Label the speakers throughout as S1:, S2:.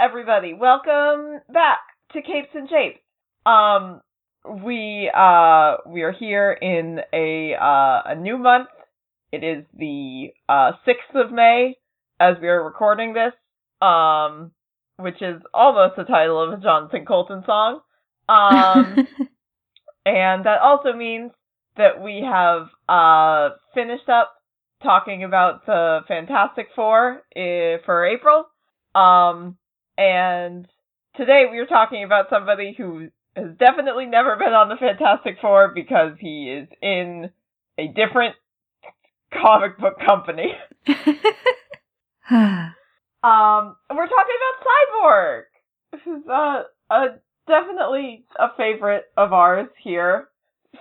S1: Everybody, welcome back to Capes and Shapes. Um, we uh we are here in a uh a new month. It is the uh sixth of May as we are recording this. Um, which is almost the title of a Jonathan Coulton song. Um, and that also means that we have uh finished up talking about the Fantastic Four uh, for April. Um, and today we are talking about somebody who has definitely never been on the Fantastic Four because he is in a different comic book company. um, we're talking about Cyborg. This is uh, a definitely a favorite of ours here.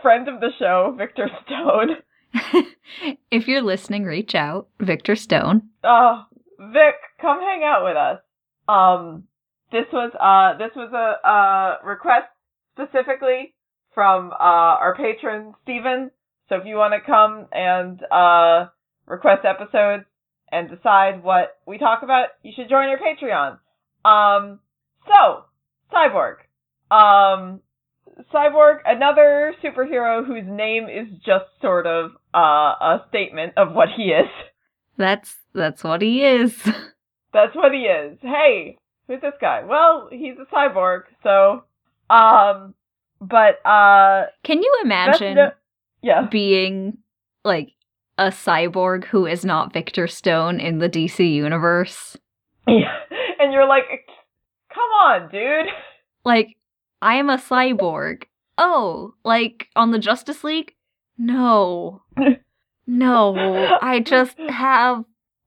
S1: Friend of the show, Victor Stone.
S2: if you're listening, reach out, Victor Stone.
S1: Oh, Vic, come hang out with us. Um, this was uh, this was a uh request specifically from uh our patron Steven. So if you want to come and uh request episodes and decide what we talk about, you should join our Patreon. Um, so Cyborg. Um, Cyborg, another superhero whose name is just sort of uh, a statement of what he is.
S2: That's that's what he is.
S1: That's what he is. Hey, who's this guy? Well, he's a cyborg, so um but uh
S2: Can you imagine
S1: no- yeah.
S2: being like a cyborg who is not Victor Stone in the DC universe?
S1: yeah. And you're like come on, dude.
S2: Like, I am a cyborg. Oh, like on the Justice League? No. No. I just have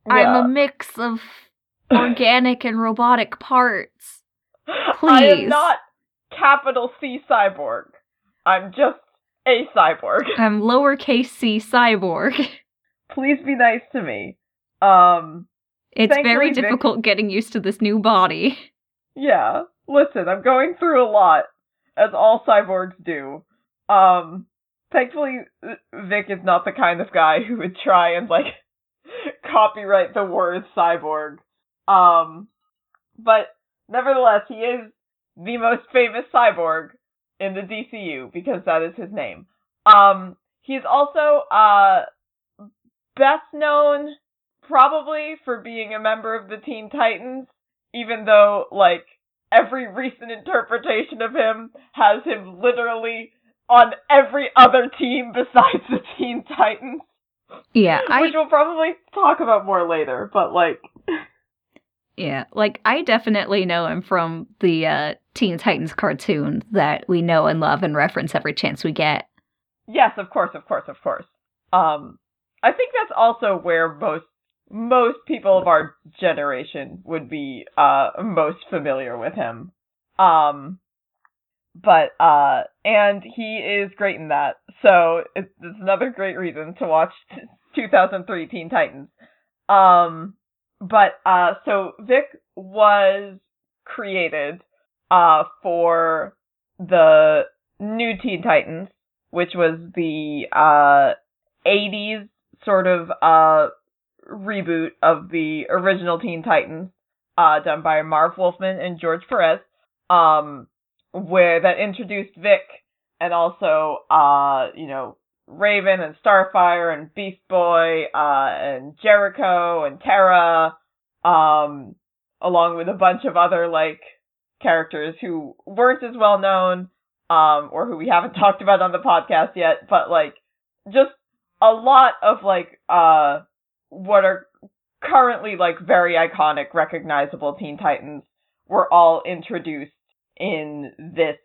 S2: I'm a mix of organic and robotic parts.
S1: I
S2: Please.
S1: am not capital C cyborg. I'm just a cyborg.
S2: I'm lowercase c cyborg.
S1: Please be nice to me. Um
S2: It's very
S1: Vic-
S2: difficult getting used to this new body.
S1: Yeah. Listen, I'm going through a lot, as all cyborgs do. Um, thankfully, Vic is not the kind of guy who would try and, like, copyright the word cyborg. Um, but nevertheless, he is the most famous cyborg in the DCU because that is his name. Um, he's also, uh, best known probably for being a member of the Teen Titans even though like every recent interpretation of him has him literally on every other team besides the Teen Titans,
S2: Yeah, I
S1: which we'll probably talk about more later. But like,
S2: yeah, like I definitely know him from the uh Teen Titans cartoon that we know and love and reference every chance we get.
S1: yes, of course, of course, of course. Um, I think that's also where most most people of our generation would be uh most familiar with him. Um, but uh, and he is great in that. So it's, it's another great reason to watch 2003 Teen Titans. Um, but uh, so Vic was created uh for the new Teen Titans, which was the uh 80s sort of uh reboot of the original Teen Titans, uh, done by Marv Wolfman and George Perez, um, where that introduced Vic and also, uh, you know, Raven and Starfire and Beast Boy, uh, and Jericho and Terra, um, along with a bunch of other, like, characters who weren't as well known, um, or who we haven't talked about on the podcast yet, but, like, just a lot of, like, uh, what are currently like very iconic, recognizable Teen Titans were all introduced in this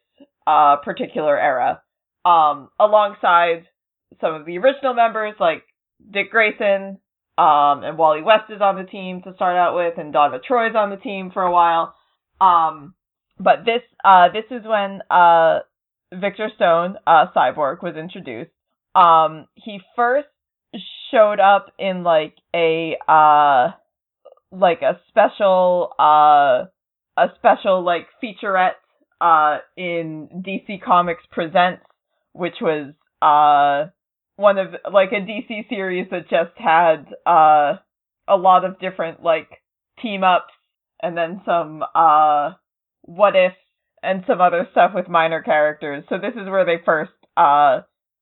S1: uh particular era. Um alongside some of the original members like Dick Grayson, um and Wally West is on the team to start out with and Donna Troy's on the team for a while. Um but this uh this is when uh Victor Stone, uh Cyborg was introduced. Um he first showed up in like a uh like a special uh a special like featurette uh in DC Comics Presents which was uh one of like a DC series that just had uh a lot of different like team ups and then some uh what if and some other stuff with minor characters. So this is where they first uh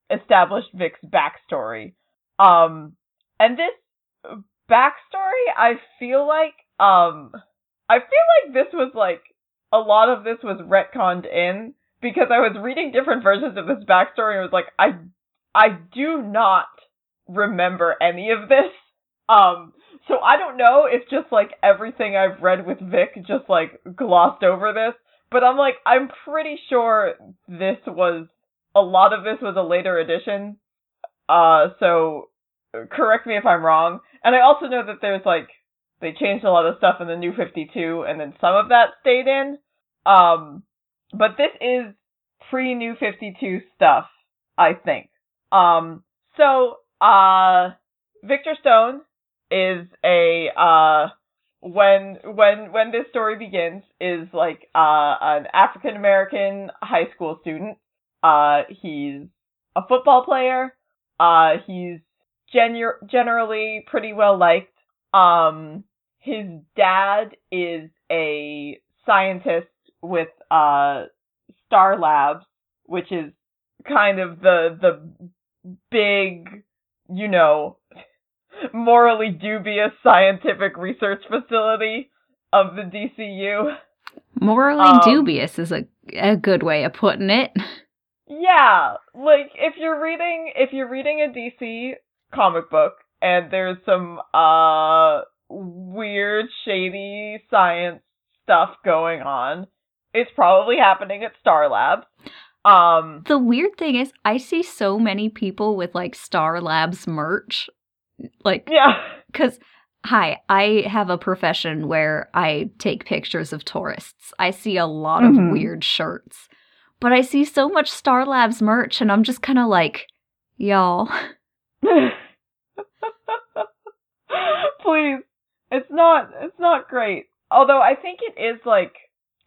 S1: established Vic's backstory. Um and this backstory I feel like um I feel like this was like a lot of this was retconned in because I was reading different versions of this backstory and was like I I do not remember any of this. Um so I don't know if just like everything I've read with Vic just like glossed over this, but I'm like I'm pretty sure this was a lot of this was a later edition. Uh so correct me if I'm wrong. And I also know that there's like they changed a lot of stuff in the new 52 and then some of that stayed in. Um but this is pre new 52 stuff, I think. Um so uh Victor Stone is a uh when when when this story begins is like uh an African American high school student. Uh he's a football player. Uh he's genu- generally pretty well liked. Um his dad is a scientist with uh Star Labs, which is kind of the the big, you know, morally dubious scientific research facility of the DCU.
S2: Morally
S1: Um,
S2: dubious is a a good way of putting it.
S1: Yeah, like if you're reading if you're reading a DC comic book and there's some uh weird shady science stuff going on, it's probably happening at Star Labs. Um
S2: The weird thing is, I see so many people with like Star Labs merch. Like,
S1: yeah.
S2: because, hi, I have a profession where I take pictures of tourists. I see a lot of
S1: Mhm.
S2: weird shirts, but I see so much Star Labs merch, and I'm just kind of like, y'all.
S1: Please. It's not it's not great. Although I think it is like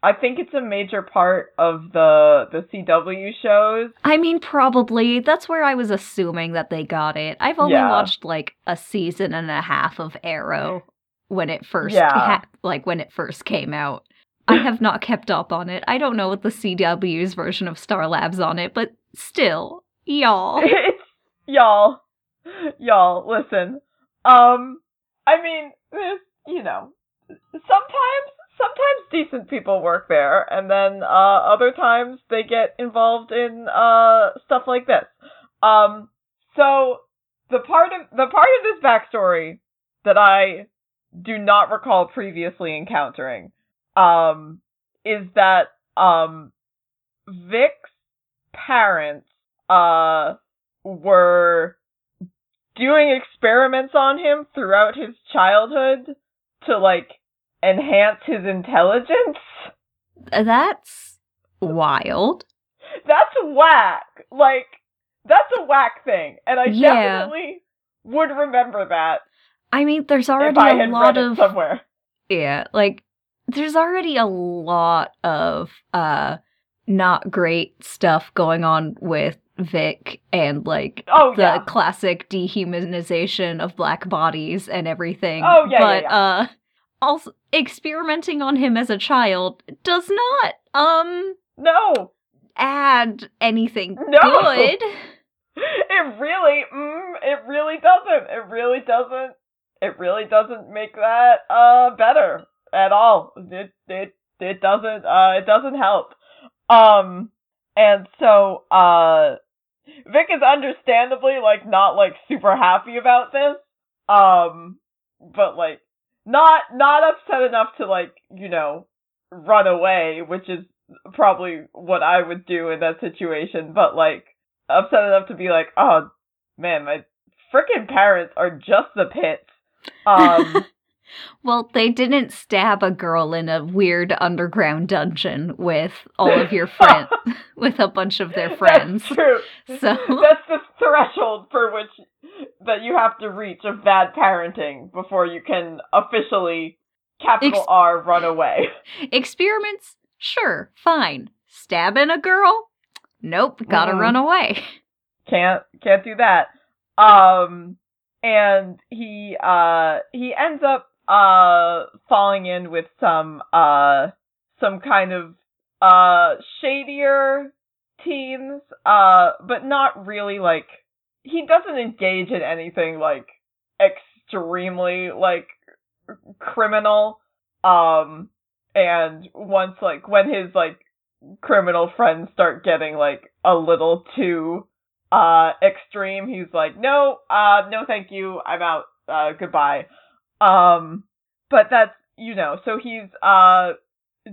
S1: I think it's a major part of the the CW shows.
S2: I mean, probably. That's where I was assuming that they got it. I've only
S1: Yeah.
S2: watched like a season and a half of Arrow when it first
S1: Yeah.
S2: ha- like when it first came out. I have not kept up on it. I don't know what the CW's version of Star Labs on it, but still, y'all.
S1: it's y'all. Y'all, listen. Um I mean, there's you know, sometimes sometimes decent people work there and then uh other times they get involved in uh stuff like this. Um so the part of the part of this backstory that I do not recall previously encountering um is that um Vic's parents uh were doing experiments on him throughout his childhood to like enhance his intelligence.
S2: That's wild.
S1: That's whack. Like that's a whack thing, and I
S2: Yeah.
S1: definitely would remember that
S2: I mean, there's already a lot of
S1: somewhere.
S2: Yeah, like there's already a lot of uh not great stuff going on with Vic and like
S1: Oh
S2: the
S1: yeah,
S2: classic dehumanization of black bodies and everything.
S1: Oh, yeah, yeah,
S2: but
S1: yeah.
S2: uh also experimenting on him as a child does not um
S1: no,
S2: add anything
S1: No.
S2: good.
S1: it really, mm, it really doesn't. It really doesn't. It really doesn't make that uh better at all. It it it doesn't uh it doesn't help. Um, and so uh, Vic is understandably like not like super happy about this. Um, but like not not upset enough to like you know run away, which is probably what I would do in that situation. But like upset enough to be like, oh man, my freaking parents are just the pits. Um,
S2: Well, they didn't stab a girl in a weird underground dungeon with all of your friends, with a bunch of their friends.
S1: That's true.
S2: So-
S1: that's the threshold for which that you have to reach of bad parenting before you can officially capital
S2: Ex-
S1: R run away.
S2: Experiments? Sure, fine. Stabbing a girl? Nope, gotta
S1: Mm-mm.
S2: run away.
S1: can't can't do that. Um and he uh he ends up uh falling in with some uh some kind of uh shadier teens, uh, but not really like he doesn't engage in anything like extremely like criminal. Um, and once like when his like criminal friends start getting like a little too uh extreme, he's like, no, uh, no, thank you, I'm out, uh, goodbye. Um, but that's you know, so he's uh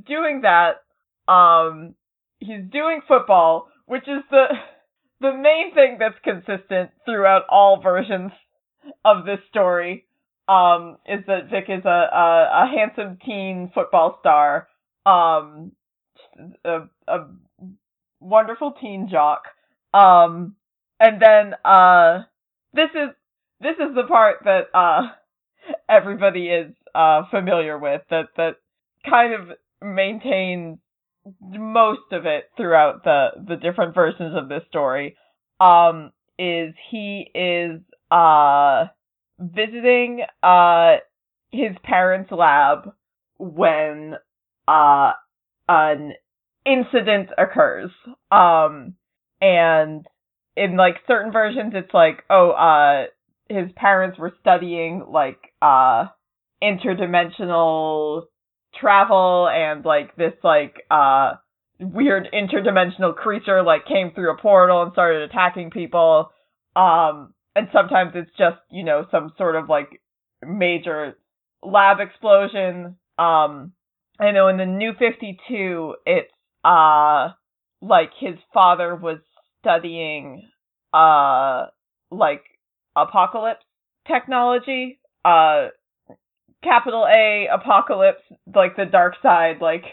S1: doing that. Um, he's doing football, which is the the main thing that's consistent throughout all versions of this story. Um, is that Vic is a, a, a handsome teen football star, um, a, a wonderful teen jock. Um, and then uh, this is this is the part that uh everybody is uh familiar with that that kind of maintains most of it throughout the the different versions of this story um is he is uh visiting uh his parents lab when uh an incident occurs. Um and in like certain versions it's like oh uh his parents were studying like uh interdimensional travel and like this like uh weird interdimensional creature like came through a portal and started attacking people. Um and sometimes it's just you know some sort of like major lab explosion. Um i know in the new 52 it's uh like his father was studying uh like Apokolips technology uh capital A Apokolips, like the Darkseid, like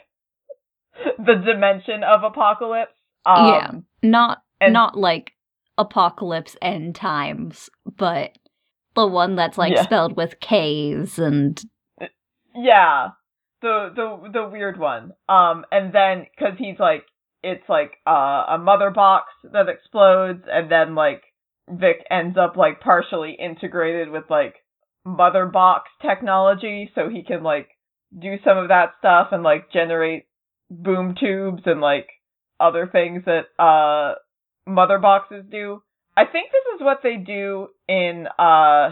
S1: the dimension of Apokolips. Um,
S2: yeah, not and, not like apocalypse end times, but the one that's like yeah. spelled with K's and
S1: yeah, the the the weird one. Um, and then because he's like, it's like uh, a mother box that explodes, and then like Vic ends up like partially integrated with like mother box technology so he can like do some of that stuff and like generate boom tubes and like other things that uh mother boxes do. I think this is what they do in uh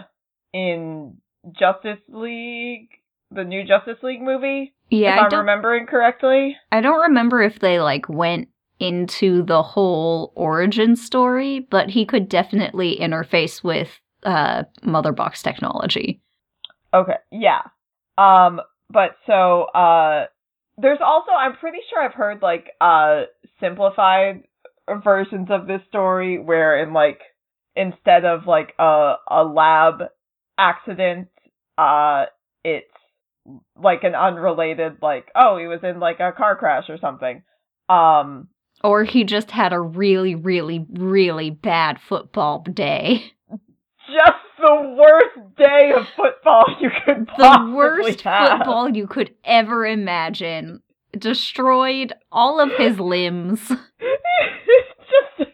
S1: in Justice League, the new Justice League movie.
S2: Yeah,
S1: if I'm remembering correctly.
S2: I don't remember if they like went into the whole origin story, but he could definitely interface with uh, mother box technology.
S1: Okay, yeah. Um, but so uh, there's also I'm pretty sure I've heard like uh simplified versions of this story where in like instead of like a a lab accident, uh, it's like an unrelated like oh he was in like a car crash or something. Um,
S2: or he just had a really, really, really bad football day.
S1: just the worst day of football you could possibly
S2: The worst
S1: have.
S2: football you could ever imagine. Destroyed all of his limbs.
S1: just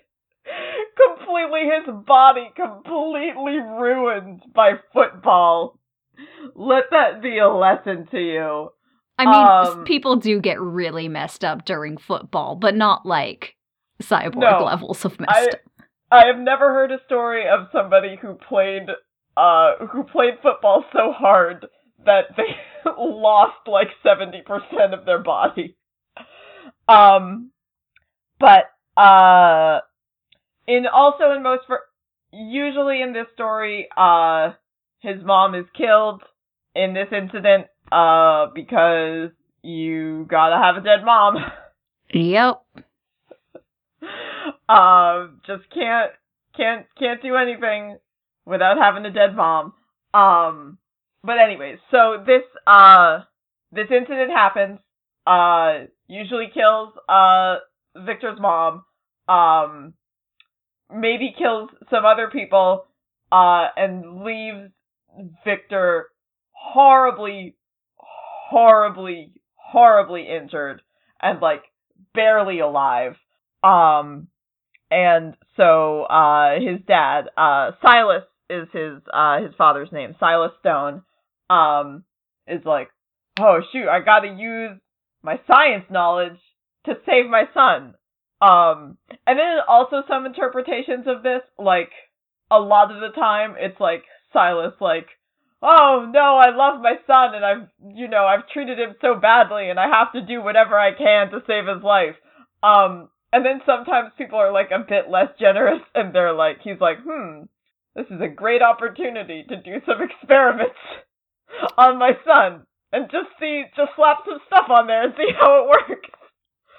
S1: completely his body completely ruined by football. Let that be a lesson to you.
S2: I mean, um, people do get really messed up during football, but not like cyborg no, levels of messed I, up.
S1: I have never heard a story of somebody who played uh who played football so hard that they lost like 70% of their body. Um but uh in also in most ver- usually in this story uh his mom is killed in this incident uh because you got to have a dead mom.
S2: Yep.
S1: Um, just can't can't can't do anything without having a dead mom. Um, but anyways, so this uh this incident happens. Uh, usually kills uh Victor's mom. Um, maybe kills some other people. Uh, and leaves Victor horribly, horribly, horribly injured and like barely alive. Um, and so uh, his dad, uh, Silas, is his uh, his father's name, Silas Stone. Um, is like, oh shoot, I gotta use my science knowledge to save my son. Um, and then also some interpretations of this, like, a lot of the time, it's like Silas, like, oh no, I love my son and I've, you know, I've treated him so badly and I have to do whatever I can to save his life. Um, and then sometimes people are like a bit less generous and they're like, he's like, hmm, this is a great opportunity to do some experiments on my son and just see, just slap some stuff on there and see how it works.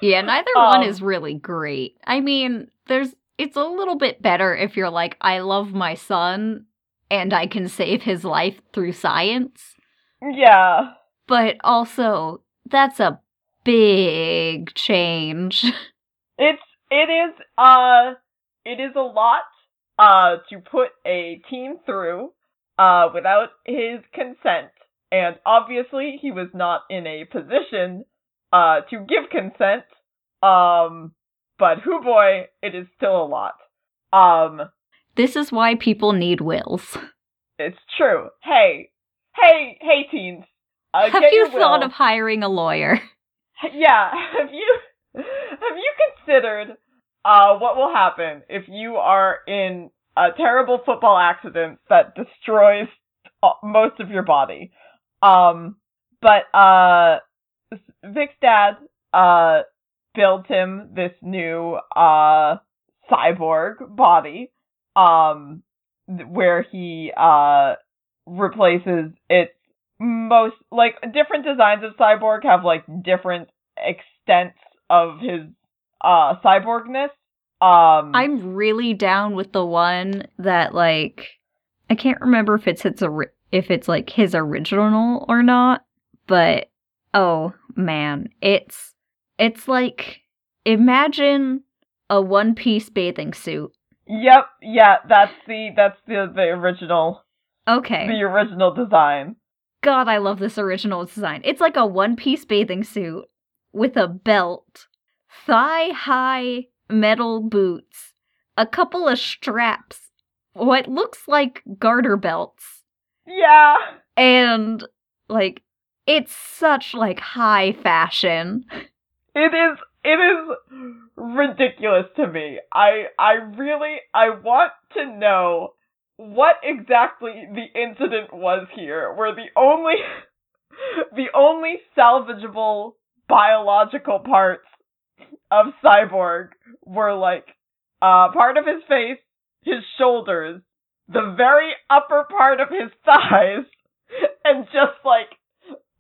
S2: Yeah, neither um, one is really great. I mean, there's it's a little bit better if you're like, I love my son and I can save his life through science.
S1: Yeah.
S2: But also, that's a big change.
S1: It's it is uh it is a lot uh to put a team through uh without his consent. And obviously he was not in a position uh to give consent. Um but who boy, it is still a lot. Um
S2: this is why people need wills.
S1: It's true. Hey, hey, hey, teens.
S2: Uh, have you thought of hiring a lawyer?
S1: Yeah. Have you have you considered uh, what will happen if you are in a terrible football accident that destroys most of your body? Um, but uh, Vic's dad uh built him this new uh cyborg body um, where he uh replaces its most like different designs of cyborg have like different extents of his uh cyborgness. Um,
S2: I'm really down with the one that like I can't remember if it's its if it's like his original or not, but oh man, it's it's like imagine a one piece bathing suit
S1: Yep, yeah, that's the that's the the original.
S2: Okay.
S1: The original design.
S2: God, I love this original design. It's like a one-piece bathing suit with a belt, thigh-high metal boots, a couple of straps, what looks like garter belts.
S1: Yeah.
S2: And like it's such like high fashion.
S1: It is it is ridiculous to me. I I really I want to know what exactly the incident was here where the only the only salvageable biological parts of Cyborg were like uh part of his face, his shoulders, the very upper part of his thighs, and just like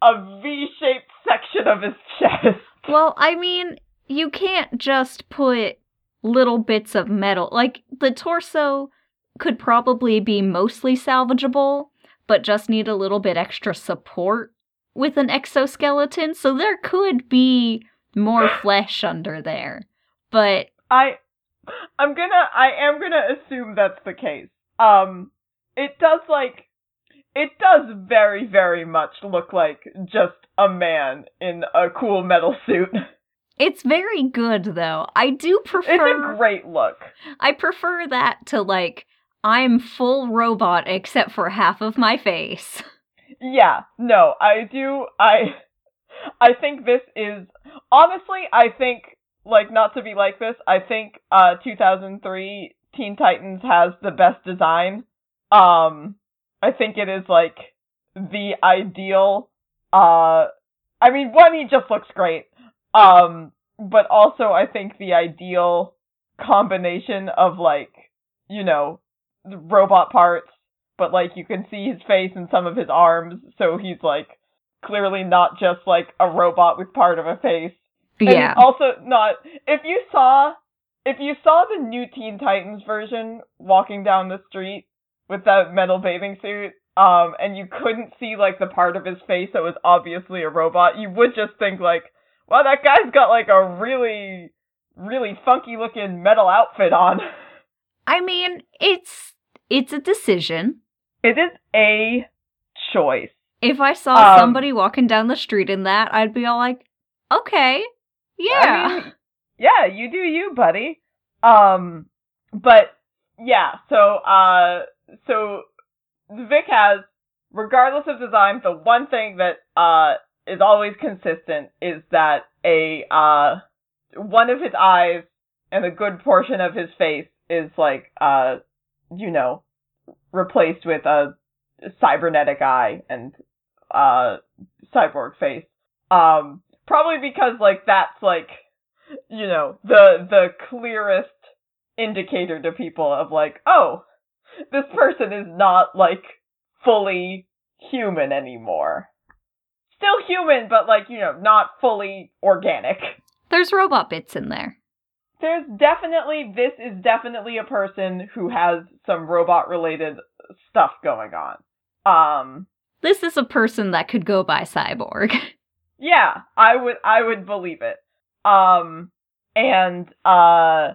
S1: a V-shaped section of his chest.
S2: Well, I mean, you can't just put little bits of metal. Like the torso could probably be mostly salvageable, but just need a little bit extra support with an exoskeleton. So there could be more flesh under there. But
S1: I I'm gonna I am gonna assume that's the case. Um it does like it does very, very much look like just a man in a cool metal suit.
S2: It's very good though. I do prefer
S1: It's a great look.
S2: I prefer that to like I'm full robot except for half of my face.
S1: Yeah, no, I do I I think this is honestly, I think like not to be like this, I think uh 2003 Teen Titans has the best design. Um I think it is like the ideal uh I mean, one he just looks great. Um, but also I think the ideal combination of like, you know, robot parts, but like you can see his face and some of his arms, so he's like clearly not just like a robot with part of a face.
S2: Yeah.
S1: And also not if you saw if you saw the new Teen Titans version walking down the street with that metal bathing suit, um, and you couldn't see like the part of his face that was obviously a robot, you would just think like, Wow, that guy's got like a really, really funky looking metal outfit on.
S2: I mean, it's it's a decision.
S1: It is a choice.
S2: If I saw um, somebody walking down the street in that, I'd be all like, "Okay, yeah, I
S1: mean, yeah, you do you, buddy." Um, but yeah, so uh, so Vic has regardless of design, the one thing that uh is always consistent is that a uh one of his eyes and a good portion of his face is like uh you know replaced with a cybernetic eye and uh cyborg face. Um probably because like that's like you know the the clearest indicator to people of like oh this person is not like fully human anymore. Still human, but like, you know, not fully organic.
S2: There's robot bits in there.
S1: There's definitely, this is definitely a person who has some robot related stuff going on. Um,
S2: this is a person that could go by cyborg.
S1: yeah, I would, I would believe it. Um, and, uh,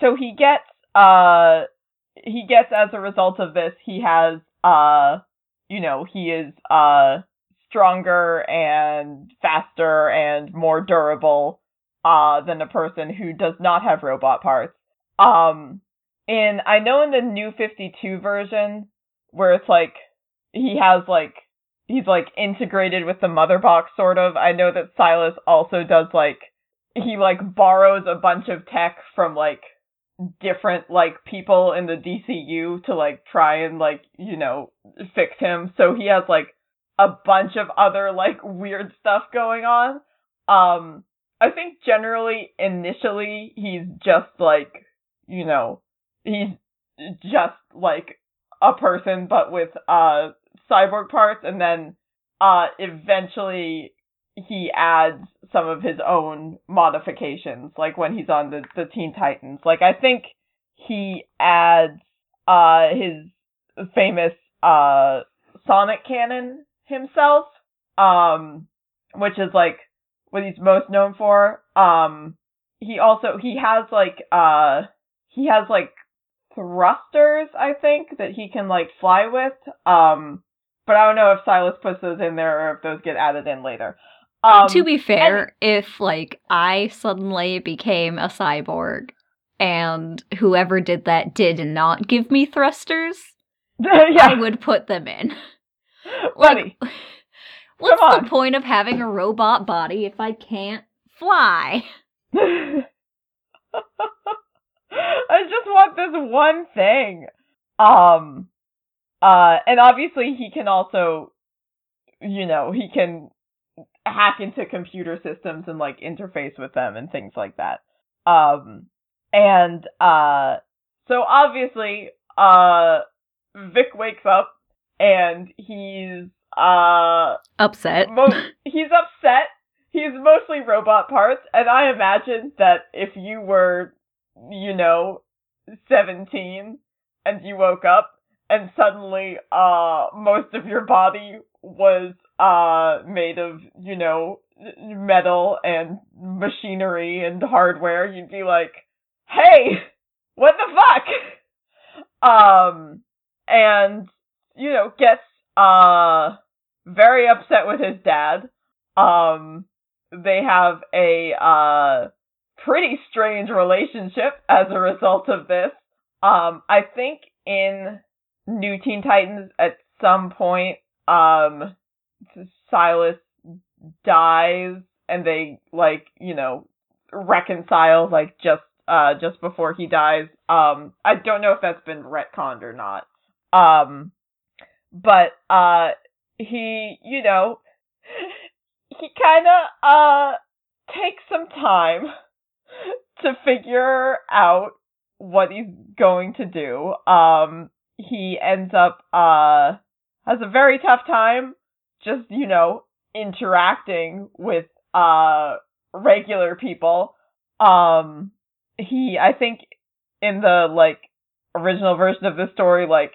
S1: so he gets, uh, he gets as a result of this, he has, uh, you know, he is uh stronger and faster and more durable uh than a person who does not have robot parts. Um I know in the new 52 version where it's like he has like he's like integrated with the mother box sort of. I know that Silas also does like he like borrows a bunch of tech from like different like people in the DCU to like try and like, you know, fix him. So he has like a bunch of other like weird stuff going on. Um I think generally initially he's just like, you know, he's just like a person but with uh cyborg parts and then uh eventually he adds some of his own modifications, like when he's on the, the Teen Titans. Like I think he adds uh his famous uh sonic cannon himself, um, which is like what he's most known for. Um he also he has like uh he has like thrusters, I think, that he can like fly with. Um but I don't know if Silas puts those in there or if those get added in later.
S2: Um, to be fair, and- if like I suddenly became a cyborg and whoever did that did not give me thrusters, yeah. I would put them in.
S1: Buddy.
S2: Like, what's the point of having a robot body if I can't fly?
S1: I just want this one thing. Um uh and obviously he can also you know, he can hack into computer systems and like interface with them and things like that. Um, and uh, so obviously, uh, Vic wakes up and he's uh
S2: upset.
S1: Mo- he's upset. He's mostly robot parts, and I imagine that if you were, you know, seventeen and you woke up and suddenly uh most of your body was uh made of you know metal and machinery and hardware you'd be like hey what the fuck um and you know gets uh very upset with his dad um they have a uh pretty strange relationship as a result of this um i think in new teen titans at some point um Silas dies and they like, you know, reconcile like just uh just before he dies. Um I don't know if that's been retconned or not. Um but uh he, you know, he kind of uh takes some time to figure out what he's going to do. Um he ends up uh has a very tough time just, you know, interacting with uh regular people. Um he I think in the like original version of the story like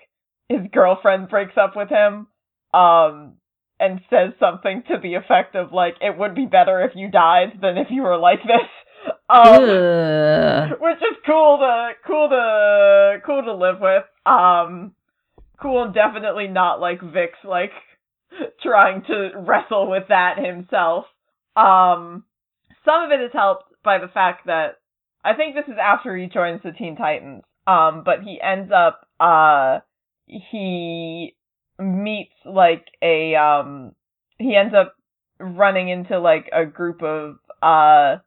S1: his girlfriend breaks up with him um and says something to the effect of like it would be better if you died than if you were like this. Um, which is cool to cool to cool to live with. Um cool and definitely not like Vic's like trying to wrestle with that himself. Um, some of it is helped by the fact that I think this is after he joins the Teen Titans. Um, but he ends up, uh, he meets like a um he ends up running into like a group of uh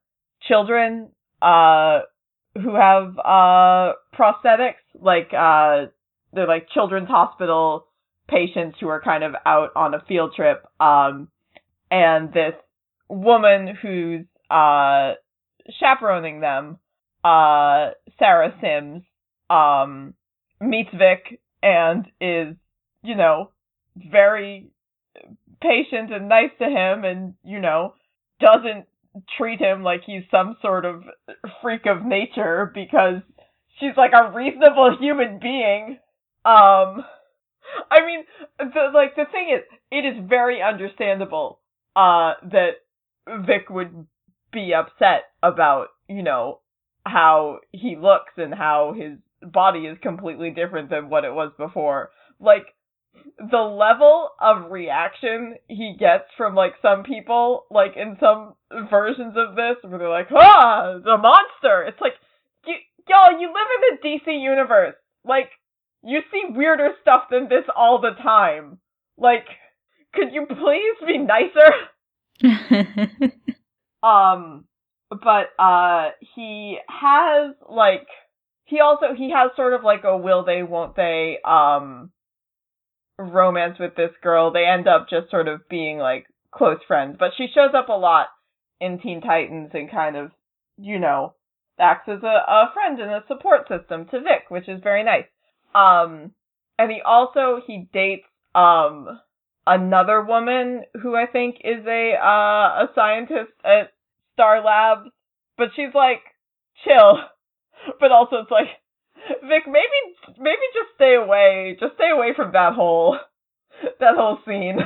S1: children uh who have uh prosthetics. Like uh they're like children's hospital patients who are kind of out on a field trip um and this woman who's uh chaperoning them uh Sarah Simms um meets Vic and is you know very patient and nice to him and you know doesn't treat him like he's some sort of freak of nature because she's like a reasonable human being. Um, I mean, the like the thing is, it is very understandable uh that Vic would be upset about you know how he looks and how his body is completely different than what it was before. Like the level of reaction he gets from like some people, like in some versions of this, where they're like, "Ah, the monster!" It's like, y- y'all, you live in the DC universe. Like, you see weirder stuff than this all the time. Like, could you please be nicer? um, but uh, he has like, he also he has sort of like a will they won't they um romance with this girl. They end up just sort of being like close friends, but she shows up a lot in Teen Titans and kind of, you know, acts as a, a friend and a support system to Vic, which is very nice. Um, and he also he dates um another woman who I think is a uh a scientist at Star Labs, but she's like chill, but also it's like Vic, maybe maybe just stay away. Just stay away from that whole that whole scene.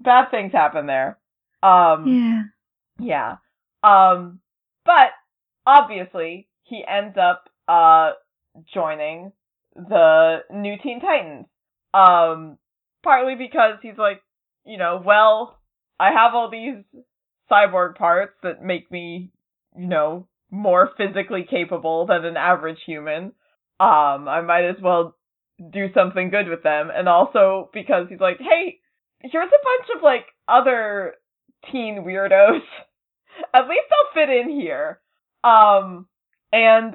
S1: Bad things happen there. Um
S2: yeah.
S1: Yeah. Um but obviously he ends up uh joining the new Teen Titans. Um partly because he's like, you know, well, I have all these cyborg parts that make me, you know, more physically capable than an average human. Um, I might as well do something good with them. And also because he's like, hey, here's a bunch of like other teen weirdos. At least I'll fit in here. Um, and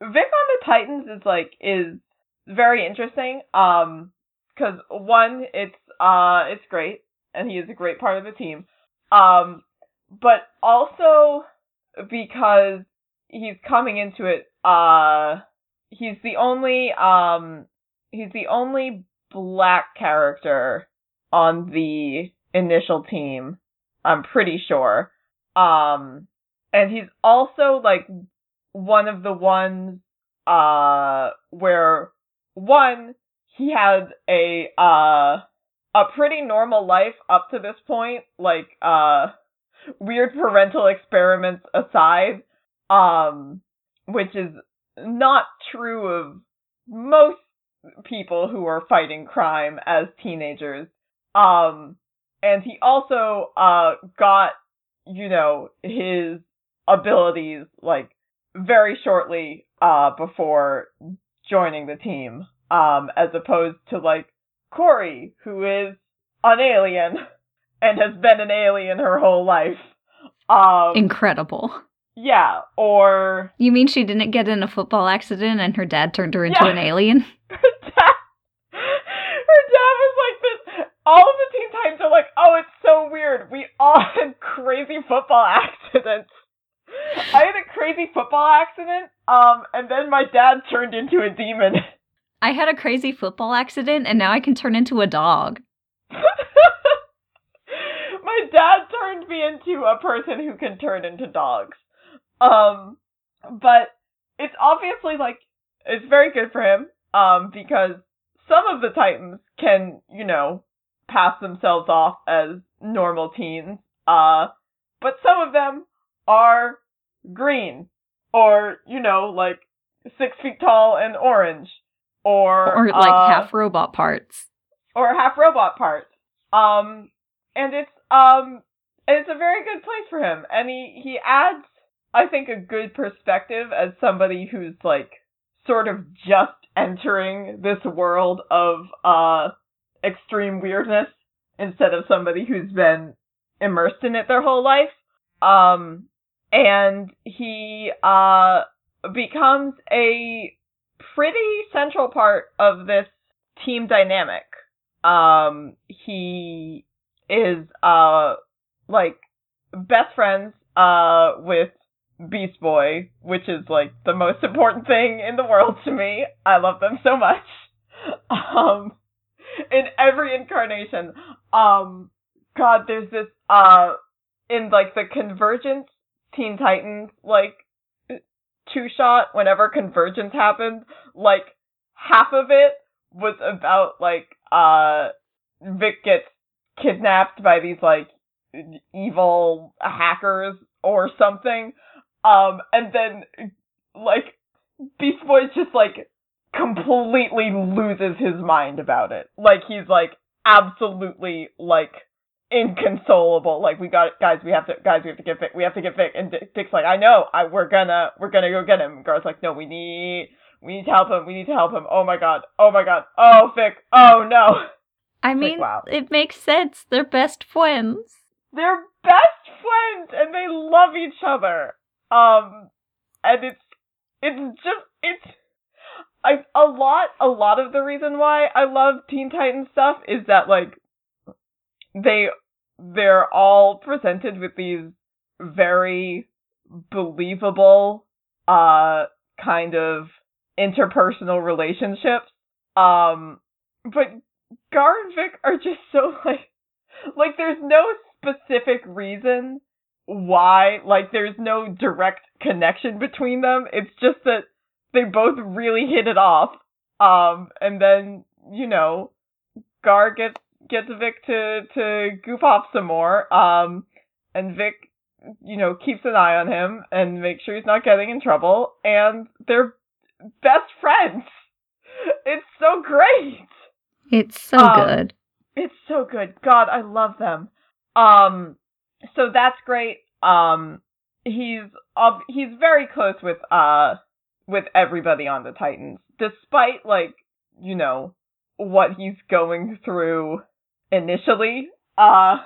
S1: Vic on the Titans is like, is very interesting. Um, cause one, it's, uh, it's great and he is a great part of the team. Um, but also because he's coming into it uh he's the only um he's the only black character on the initial team i'm pretty sure. Um and he's also like one of the ones uh where one he had a uh a pretty normal life up to this point like uh weird parental experiments aside um, which is not true of most people who are fighting crime as teenagers. Um, and he also, uh, got, you know, his abilities, like, very shortly, uh, before joining the team. Um, as opposed to, like, Kory, who is an alien and has been an alien her whole life. Um,
S2: Incredible.
S1: Yeah, or
S2: You mean she didn't get in a football accident and her dad turned her into
S1: Yeah.
S2: an alien?
S1: her dad, her dad was like this. All of the Teen Titans are like, oh, it's so weird. We all had crazy football accidents. I had a crazy football accident, um, and then my dad turned into a demon.
S2: I had a crazy football accident and now I can turn into a dog.
S1: my dad turned me into a person who can turn into dogs. Um, but it's obviously like it's very good for him. Um, because some of the Titans can, you know, pass themselves off as normal teens. Uh, but some of them are green or, you know, like six feet tall and orange or,
S2: Or like
S1: uh,
S2: half robot parts.
S1: or half robot parts. Um, and it's um, it's a very good place for him, and he he adds, I think, a good perspective as somebody who's like sort of just entering this world of uh extreme weirdness instead of somebody who's been immersed in it their whole life. Um, and he uh becomes a pretty central part of this team dynamic. Um, he is uh like best friends uh with Beast Boy, which is like the most important thing in the world to me. I love them so much. Um, in every incarnation. Um, God, there's this uh in like the Convergence Teen Titans like two shot whenever Convergence happened, like half of it was about like uh Vic gets kidnapped by these like evil hackers or something. Um and then like Beast Boy just like completely loses his mind about it. Like he's like absolutely like inconsolable. Like we got guys, we have to guys, we have to get Vic, we have to get Vic. And Dick's like, I know, I we're gonna we're gonna go get him. And Gar's like, no, we need we need to help him. We need to help him. Oh my god. Oh my god. Oh Vic. Oh no.
S2: I mean, like, wow. it makes sense. They're best friends.
S1: They're best friends, and they love each other. Um, and it's it's just it's I a lot a lot of the reason why I love Teen Titans stuff is that like they they're all presented with these very believable uh kind of interpersonal relationships. Um but Gar and Vic are just so like like there's no specific reason why like there's no direct connection between them. It's just that they both really hit it off. Um and then, you know, Gar gets gets Vic to to goof off some more. Um, and Vic, you know, keeps an eye on him and makes sure he's not getting in trouble. And they're best friends. It's so great.
S2: It's so um, good.
S1: It's so good. God, I love them. Um, so that's great. Um, he's uh, he's very close with uh with everybody on the Titans, despite like you know what he's going through initially, uh,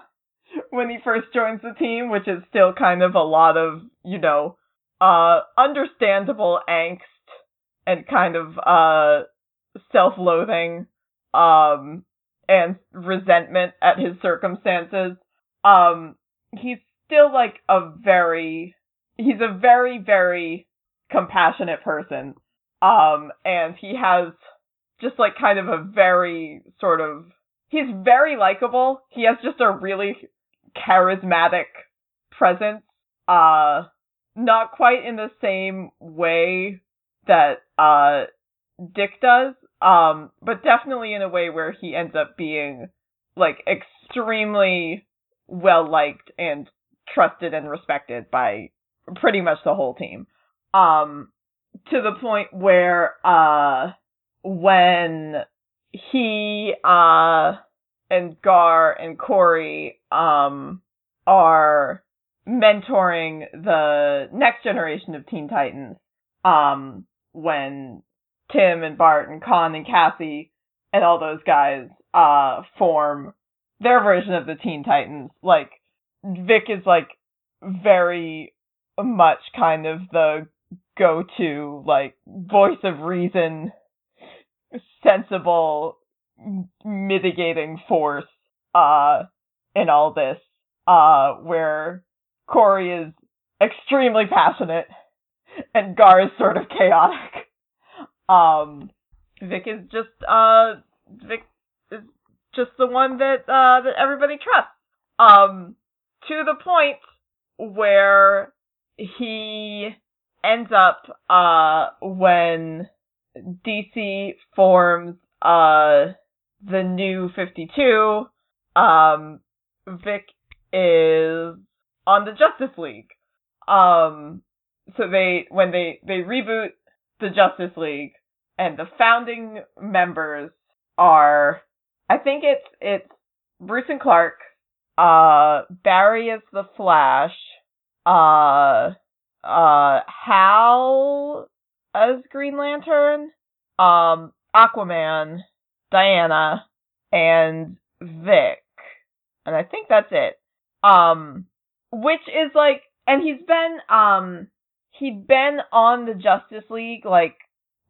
S1: when he first joins the team, which is still kind of a lot of, you know, uh, understandable angst and kind of, uh, self-loathing, um, and resentment at his circumstances. Um, he's still like a very, he's a very, very compassionate person. Um, and he has just like kind of a very sort of he's very likable. He has just a really charismatic presence. Uh, not quite in the same way that, uh, Dick does. Um, but definitely in a way where he ends up being, like, extremely well liked and trusted and respected by pretty much the whole team. Um, to the point where, uh, when he uh and Gar and Kory, um are mentoring the next generation of Teen Titans um when Tim and Bart and Kon and Cassie and all those guys uh form their version of the Teen Titans like Vic is like very much kind of the go-to like voice of reason sensible mitigating force uh in all this uh where Kory is extremely passionate and Gar is sort of chaotic. Um Vic is just uh Vic just the one that uh that everybody trusts. Um to the point where he ends up uh when DC forms uh the new 52 um Vic is on the Justice League. Um so they when they they reboot the Justice League and the founding members are I think it's it's Bruce and Clark, uh Barry is the Flash, uh uh Hal as Green Lantern, um, Aquaman, Diana, and Vic. And I think that's it. Um which is like and he's been um he'd been on the Justice League like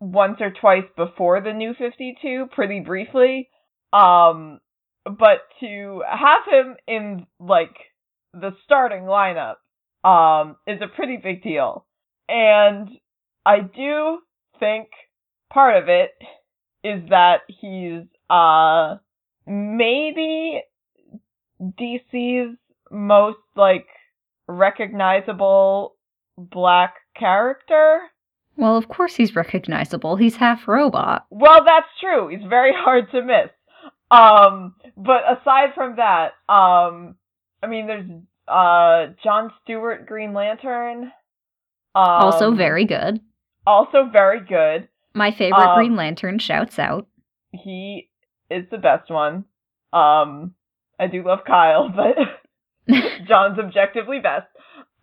S1: once or twice before the new 52 pretty briefly. Um but to have him in like the starting lineup um is a pretty big deal. And I do think part of it is that he's uh maybe DC's most like recognizable black character.
S2: Well, of course he's recognizable. He's half robot.
S1: Well, that's true. He's very hard to miss. Um, but aside from that, um, I mean, there's uh John Stewart Green Lantern. Um,
S2: also very good.
S1: Also very good.
S2: My favorite um, Green Lantern shouts out.
S1: He is the best one. Um, I do love Kyle, but John's objectively best.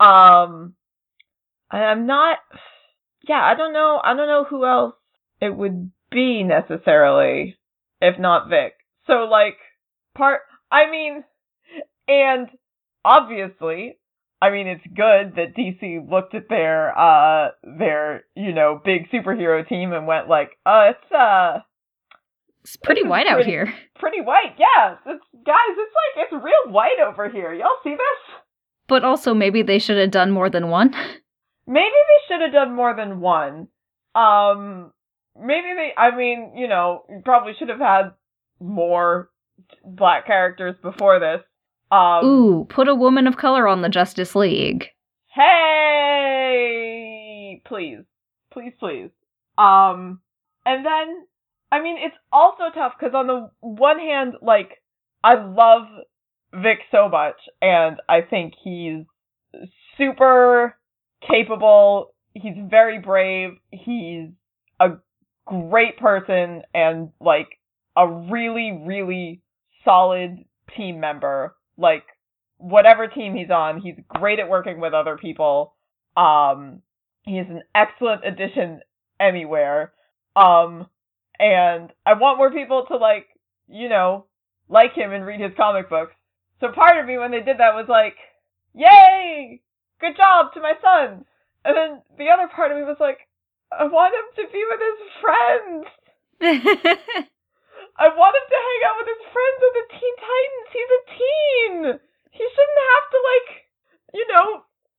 S1: Um, I'm not. Yeah, I don't know. I don't know who else it would be necessarily, if not Vic. So like part. I mean, and obviously, I mean it's good that DC looked at their uh their you know big superhero team and went like, uh, it's uh.
S2: It's pretty white
S1: pretty,
S2: out here.
S1: Pretty white, yeah. It's, guys, it's like it's real white over here. Y'all see this?
S2: But also, maybe they should have done more than one.
S1: Maybe they should have done more than one. Um, maybe they. I mean, you know, you probably should have had more black characters before this. Um,
S2: Ooh, put a woman of color on the Justice League.
S1: Hey, please, please, please. Um, and then, I mean, it's also tough because on the one hand, like, I love Vic so much, and I think he's super capable. He's very brave. He's a great person and like a really, really solid team member. Like whatever team he's on, he's great at working with other people. Um, he's an excellent addition anywhere. Um, and I want more people to like, you know, like him and read his comic books. So part of me when they did that was like, yay! Good job to my son! And then the other part of me was like, I want him to be with his friends! I want him to hang out with his friends in the Teen Titans! He's a teen! He shouldn't have to, like, you know.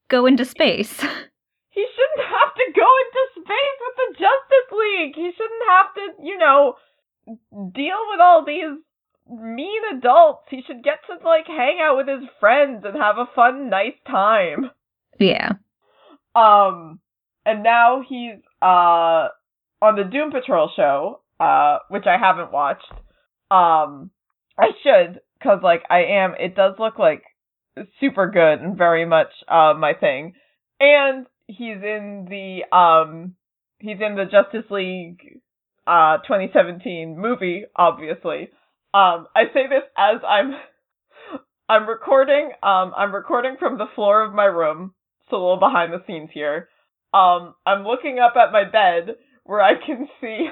S2: Go into space.
S1: He shouldn't have to go into space with the Justice League! He shouldn't have to, you know, deal with all these mean adults. He should get to like hang out with his friends and have a fun, nice time.
S2: Yeah.
S1: Um, and now he's uh on the Doom Patrol show, uh, which I haven't watched. Um, I should, cause like I am. It does look like super good and very much uh my thing. And he's in the um he's in the Justice League uh 2017 movie, obviously. Um, I say this as I'm I'm recording. Um, I'm recording from the floor of my room. It's a little behind the scenes here. Um, I'm looking up at my bed where I can see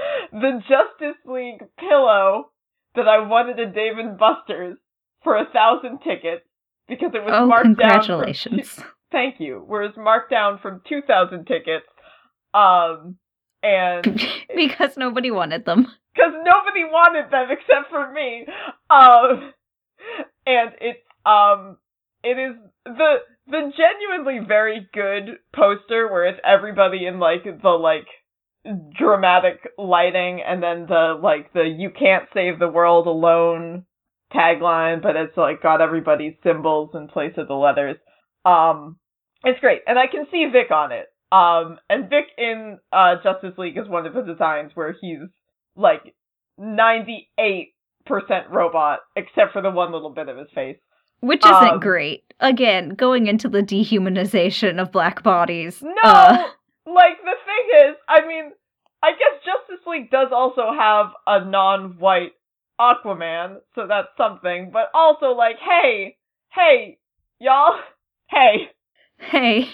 S1: the Justice League pillow that I wanted at Dave and Buster's for a thousand tickets because it was
S2: oh,
S1: marked
S2: congratulations.
S1: down. From, thank you. Whereas marked down from two thousand tickets. Um, and
S2: because nobody wanted them
S1: because nobody wanted them except for me. Um, and it's um, it is the the genuinely very good poster where it's everybody in like the like dramatic lighting and then the like the you can't save the world alone tagline, but it's like got everybody's symbols in place of the letters. Um, it's great, and I can see Vic on it. Um, and Vic in uh, Justice League is one of the designs where he's like 98% robot, except for the one little bit of his face.
S2: Which isn't um, great. Again, going into the dehumanization of black bodies.
S1: No! Uh... Like, the thing is, I mean, I guess Justice League does also have a non white Aquaman, so that's something, but also, like, hey, hey, y'all, hey.
S2: Hey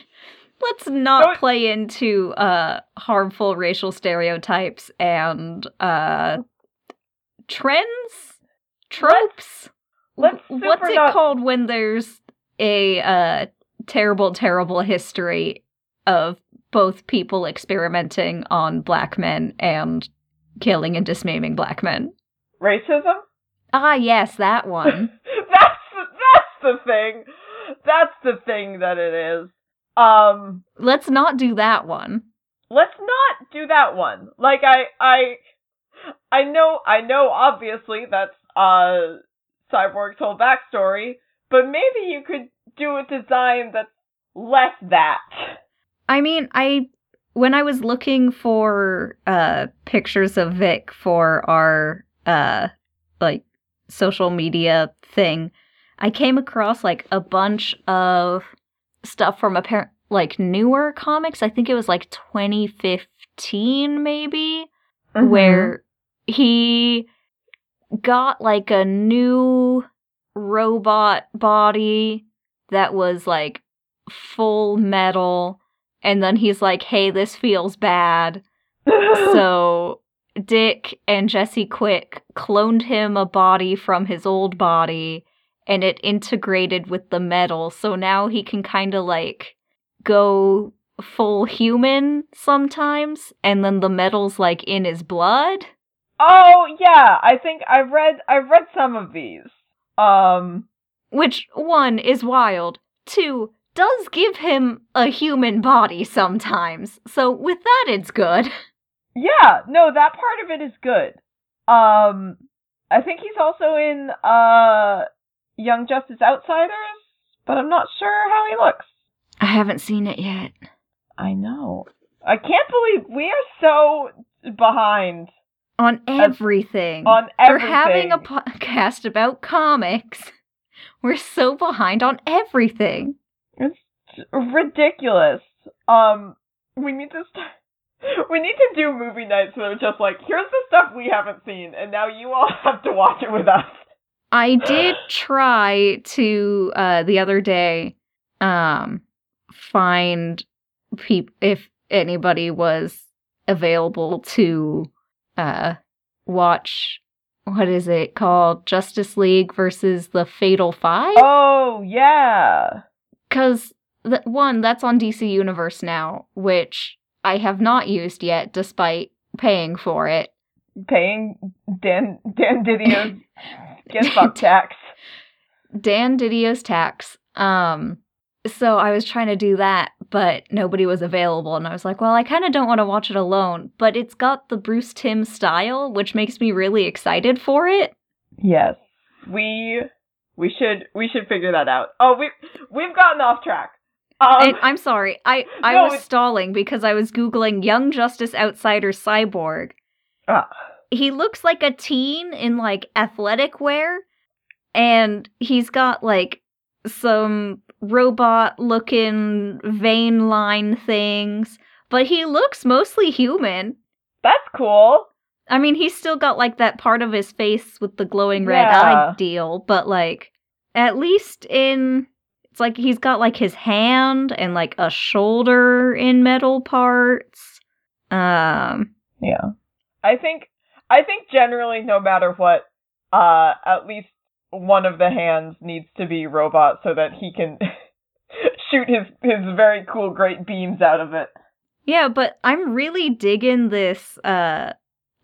S2: let's not play into uh harmful racial stereotypes and uh trends, tropes.
S1: let's
S2: W- What's it
S1: not-
S2: called when there's a uh, terrible, terrible history of both people experimenting on black men and killing and dismembered black men?
S1: Racism?
S2: Ah, yes, that one.
S1: that's the, that's the thing. That's the thing that it is. Um,
S2: Let's not do that one.
S1: let's not do that one. Like I I I know I know obviously that's uh Cyborg's whole backstory, but maybe you could do a design that's less that.
S2: I mean, I when I was looking for uh pictures of Vic for our uh like social media thing, I came across like a bunch of stuff from apparent like newer comics. I think it was like 2015 maybe
S1: Mm-hmm.
S2: where he got like a new robot body that was like full metal and then he's like hey this feels bad. So dick and jesse quick cloned him a body from his old body and it integrated with the metal. So now he can kind of like go full human sometimes and then the metal's like in his blood?
S1: Oh yeah, I think I've read I've read some of these. Um
S2: which one is wild. Two does give him a human body sometimes so with that it's good
S1: yeah, no, that part of it is good. Um I think he's also in uh Young Justice Outsiders, but I'm not sure how he looks.
S2: i haven't seen it yet
S1: I know. I can't believe we are so behind
S2: on everything
S1: on everything
S2: for
S1: everything.
S2: having a podcast about comics we're so behind on everything
S1: ridiculous. Um, we need to st- we need to do movie nights that are just like, here's the stuff we haven't seen, and now you all have to watch it with us.
S2: I did try to uh the other day um find peop if anybody was available to uh watch what is it called Justice League versus the Fatal 5
S1: Oh yeah.
S2: cuz the one that's on DC Universe now which I have not used yet despite paying for it
S1: Paying Dan Dan Didio's get fuck tax.
S2: Dan Didio's tax. Um, so I was trying to do that, but nobody was available, and I was like, well, I kind of don't want to watch it alone. But it's got the Bruce Timm style, which makes me really excited for it.
S1: Yes. We we should we should figure that out. Oh, we we've gotten off track. Um,
S2: I'm sorry, I I
S1: No,
S2: was
S1: it's-
S2: stalling because I was googling Young Justice Outsider Cyborg.
S1: ah,
S2: He looks like a teen in like athletic wear, and he's got like some robot looking vein line things, but he looks mostly human.
S1: that's cool.
S2: I mean, he's still got like that part of his face with the glowing red
S1: Yeah.
S2: eye deal, but like at least in it's like he's got like his hand and like a shoulder in metal parts. Um
S1: Yeah. I think I think generally no matter what, uh at least one of the hands needs to be robot so that he can shoot his his very cool great beams out of it.
S2: yeah, but I'm really digging this uh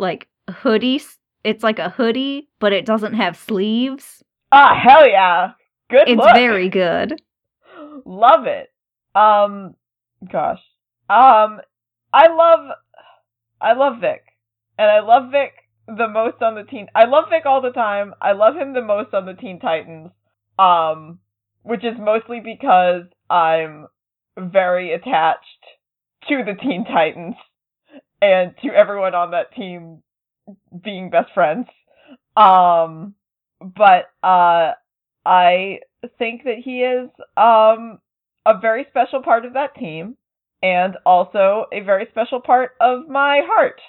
S2: like hoodie. It's like a hoodie, but it doesn't have sleeves.
S1: Ah, hell yeah. Good
S2: It's
S1: look.
S2: very good.
S1: love it. Um gosh. Um I love I love Vic. And I love Vic the most on the teen I love Vic all the time. I love him the most on the Teen Titans. Um which is mostly because I'm very attached to the Teen Titans and to everyone on that team being best friends. Um but uh I think that he is um a very special part of that team and also a very special part of my heart.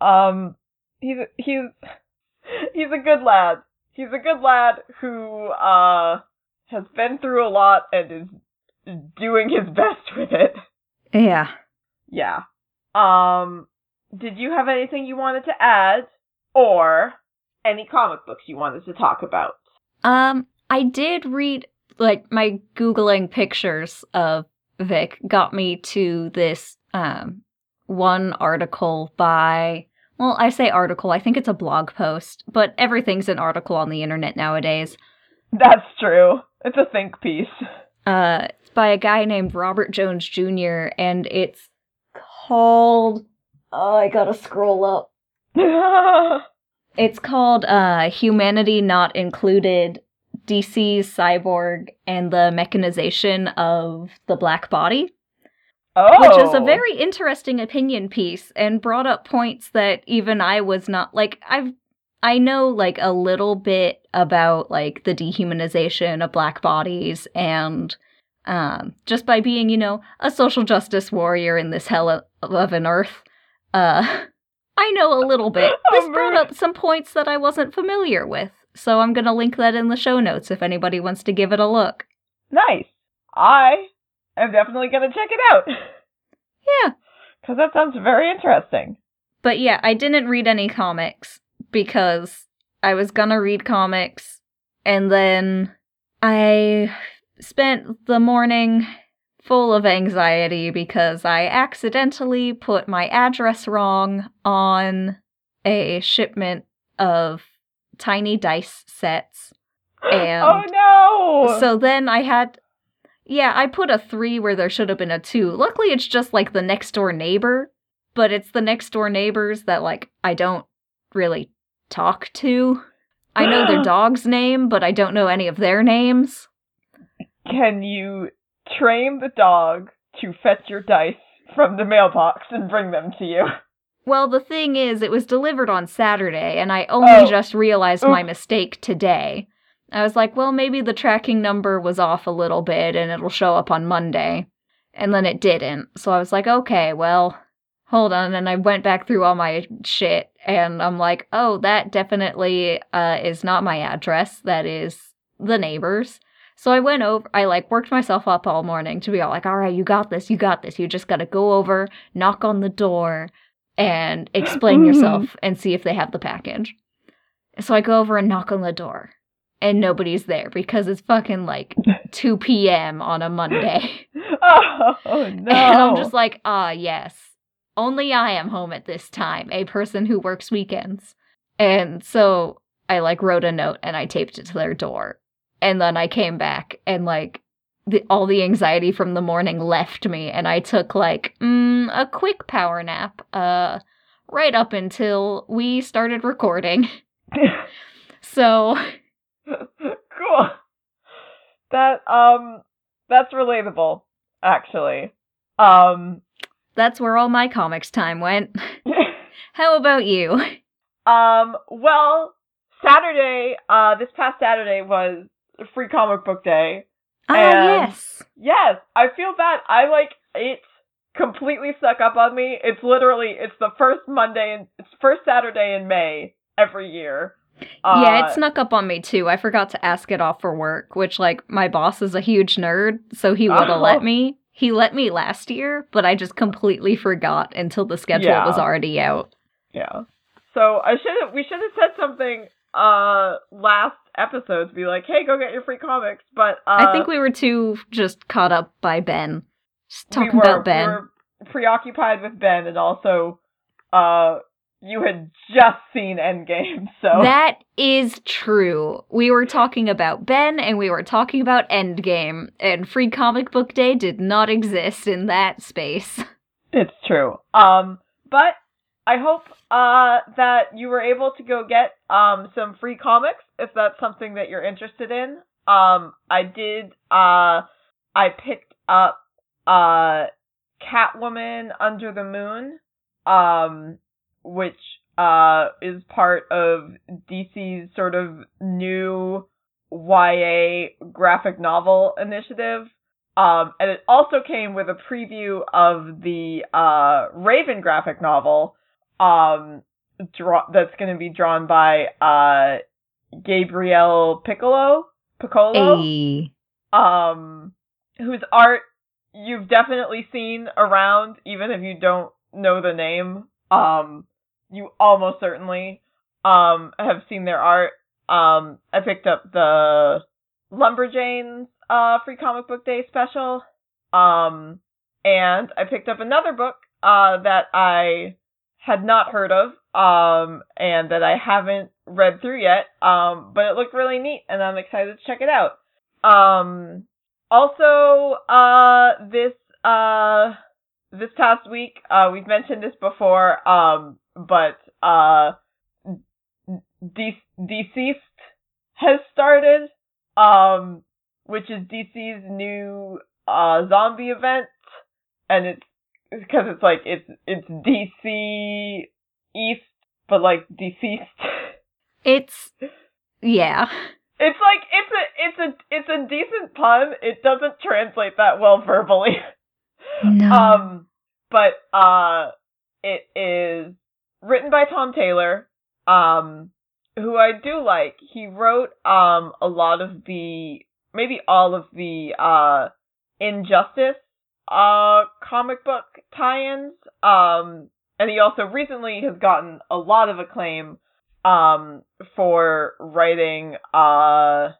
S1: Um he's he's he's a good lad. He's a good lad who uh has been through a lot and is doing his best with it.
S2: Yeah.
S1: Yeah. Um did you have anything you wanted to add or any comic books you wanted to talk about.
S2: Um, I did read like my googling pictures of Vic got me to this um one article by well, I say article, I think it's a blog post, but everything's an article on the internet nowadays.
S1: That's true. It's a think piece.
S2: Uh it's by a guy named Robert Jones Jr. and it's called Oh, I gotta scroll up. It's called uh Humanity Not Included DC's Cyborg and the Mechanization of the Black Body.
S1: oh.
S2: which is a very interesting opinion piece and brought up points that even I was not like I've I know like a little bit about like the dehumanization of black bodies and um just by being, you know, a social justice warrior in this hell of- of an earth, uh I know a little bit. This brought up some points that I wasn't familiar with. So I'm going to link that in the show notes if anybody wants to give it a look.
S1: nice. I am definitely gonna check it out.
S2: Yeah.
S1: Because that sounds very interesting.
S2: But yeah, I didn't read any comics because I was gonna read comics and then I spent the morning full of anxiety because I accidentally put my address wrong on a shipment of tiny dice sets. Oh, and
S1: oh no!
S2: so then I had, yeah, I put a three where there should have been a two. Luckily, it's just like the next door neighbor, but it's the next door neighbors that like I don't really talk to. I know their dog's name, but I don't know any of their names.
S1: Can you train the dog to fetch your dice from the mailbox and bring them to you?
S2: Well, the thing is, it was delivered on Saturday, and I only
S1: Oh.
S2: just realized my mistake today. I was like, well, maybe the tracking number was off a little bit and it'll show up on Monday. And then it didn't. So I was like, okay, well, hold on. And I went back through all my shit and I'm like, oh, that definitely uh, is not my address. That is the neighbor's. So I went over, I like worked myself up all morning to be all like, all right, you got this, you got this. You just got to go over, knock on the door, and explain yourself and see if they have the package. So I go over and knock on the door, and nobody's there because it's fucking like 2 p.m. on a Monday.
S1: Oh no!
S2: And I'm just like, ah, yes. Only I am home at this time, a person who works weekends. And so I like wrote a note and I taped it to their door. And then I came back and like the, all the anxiety from the morning left me and I took like mm, a quick power nap uh right up until we started recording. So
S1: cool. That um, that's relatable, actually. Um,
S2: that's where all my comics time went. How about you?
S1: um. Well, Saturday. Uh, this past Saturday was Free Comic Book Day.
S2: Ah,
S1: And-
S2: yes.
S1: Yes, I feel bad. I like it completely stuck up on me. It's literally it's the first Monday and it's first Saturday in May every year.
S2: yeah,
S1: Uh,
S2: it snuck up on me too. I forgot to ask it off for work, which like my boss is a huge nerd, so he would have
S1: Oh.
S2: let me. He let me last year, but I just completely forgot until the schedule
S1: Yeah.
S2: was already out.
S1: Yeah. So I should have we should have said something uh last episode to be like, hey, go get your free comics. But uh,
S2: I think we were too just caught up by Ben. Just
S1: we
S2: talking
S1: were,
S2: about Ben.
S1: We were preoccupied with Ben, and also uh you had just seen Endgame, so
S2: That is true. We were talking about Ben and we were talking about Endgame, and Free Comic Book Day did not exist in that space.
S1: It's true. Um, but I hope uh that you were able to go get um some free comics if that's something that you're interested in. Um, I did. Uh, I picked up uh Catwoman Under the Moon, um, which uh is part of DC's sort of new YA graphic novel initiative. Um, and it also came with a preview of the uh, Raven graphic novel um, draw- that's going to be drawn by uh, Gabriel Picolo, Picolo,
S2: Ayy.
S1: um, whose art you've definitely seen around, even if you don't know the name. Um, you almost certainly um have seen their art. Um, I picked up the Lumberjanes uh free comic book day special. Um, and I picked up another book uh that I had not heard of um and that I haven't read through yet. Um, but it looked really neat and I'm excited to check it out. Um, also uh this uh this past week, uh we've mentioned this before um but uh De- DCeased has started, um, which is DC's new uh zombie event, and it's because it's like it's it's DC East, but like deceased.
S2: It's yeah.
S1: It's like it's a it's a it's a decent pun. It doesn't translate that well verbally.
S2: No.
S1: Um, but uh, it is written by Tom Taylor, um, who I do like. He wrote um a lot of the maybe all of the uh Injustice uh comic book tie-ins. Um, and he also recently has gotten a lot of acclaim um for writing uh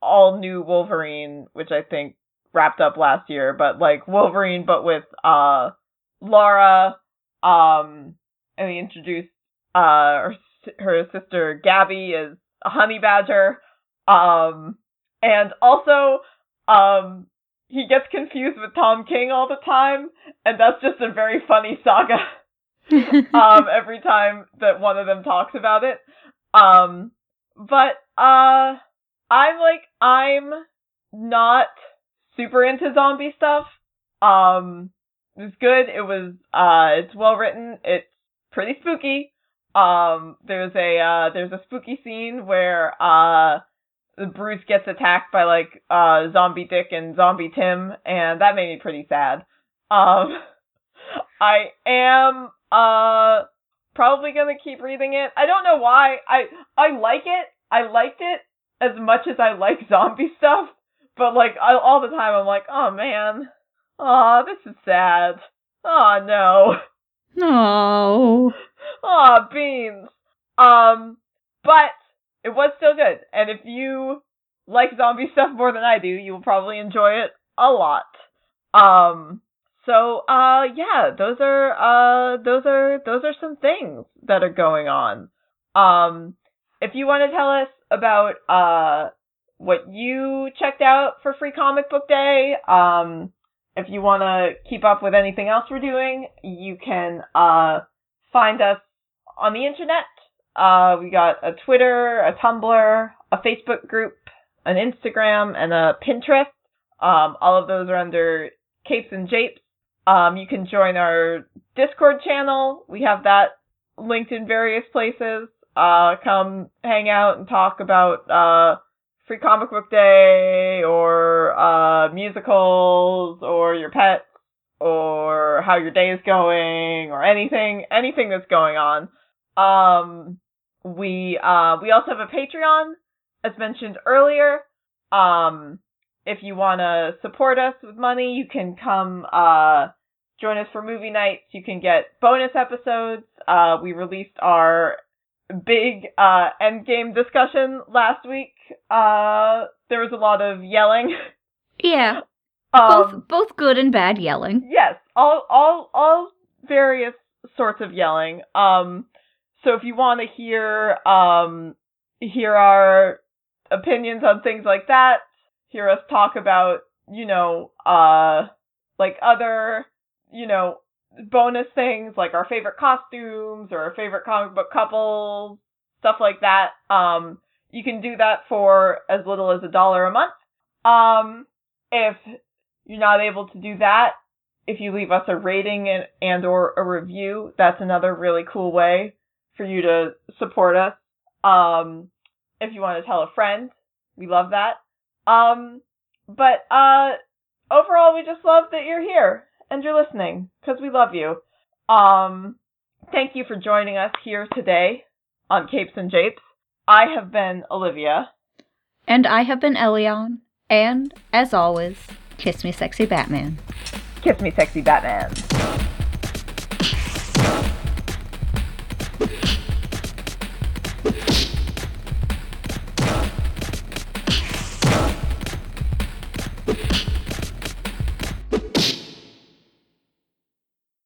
S1: all new Wolverine, which I think wrapped up last year, but like Wolverine but with uh Laura um and he introduced uh her, her sister Gabby as a honey badger um and also um he gets confused with Tom King all the time and that's just a very funny saga. Um every time that one of them talks about it. Um but uh I'm like I'm not super into zombie stuff. Um it was good. It was uh it's well written. It's pretty spooky. Um there's a uh there's a spooky scene where uh Bruce gets attacked by like uh zombie Dick and zombie Tim and that made me pretty sad um I am uh probably gonna keep reading it. I don't know why. I I like it. I liked it as much as I like zombie stuff. But like I, all the time, I'm like, oh man, oh this is sad. Oh no,
S2: no.
S1: oh beans. Um, but it was still good. And if you like zombie stuff more than I do, you will probably enjoy it a lot. Um, so uh yeah, those are uh those are those are some things that are going on. Um if you want to tell us about uh what you checked out for free comic book day, um if you want to keep up with anything else we're doing, you can uh find us on the internet. Uh we got a Twitter, a Tumblr, a Facebook group, an Instagram, and a Pinterest. Um all of those are under Capes and Japes. Um, you can join our Discord channel. We have that linked in various places. Uh, come hang out and talk about uh, Free Comic Book Day or uh, musicals or your pets or how your day is going or anything anything that's going on. Um, we uh, we also have a Patreon, as mentioned earlier. Um, if you want to support us with money, you can come uh, join us for movie nights. You can get bonus episodes. Uh, we released our big uh, Endgame discussion last week. Uh, there was a lot of yelling.
S2: Yeah.
S1: Um,
S2: both both good and bad yelling.
S1: Yes, all all all various sorts of yelling. Um, so if you want to hear um hear our opinions on things like that, hear us talk about you know uh like other you know bonus things like our favorite costumes or our favorite comic book couples, stuff like that. Um, you can do that for as little as a dollar a month. Um, if you're not able to do that, if you leave us a rating and, and or a review, that's another really cool way for you to support us. Um, if you want to tell a friend, we love that. Um, but uh, overall, we just love that you're here and you're listening because we love you. Um, thank you for joining us here today on Capes and Japes. I have been Olivia.
S2: And I have been Elion. And, as always, kiss me, sexy Batman.
S1: Kiss me, sexy Batman.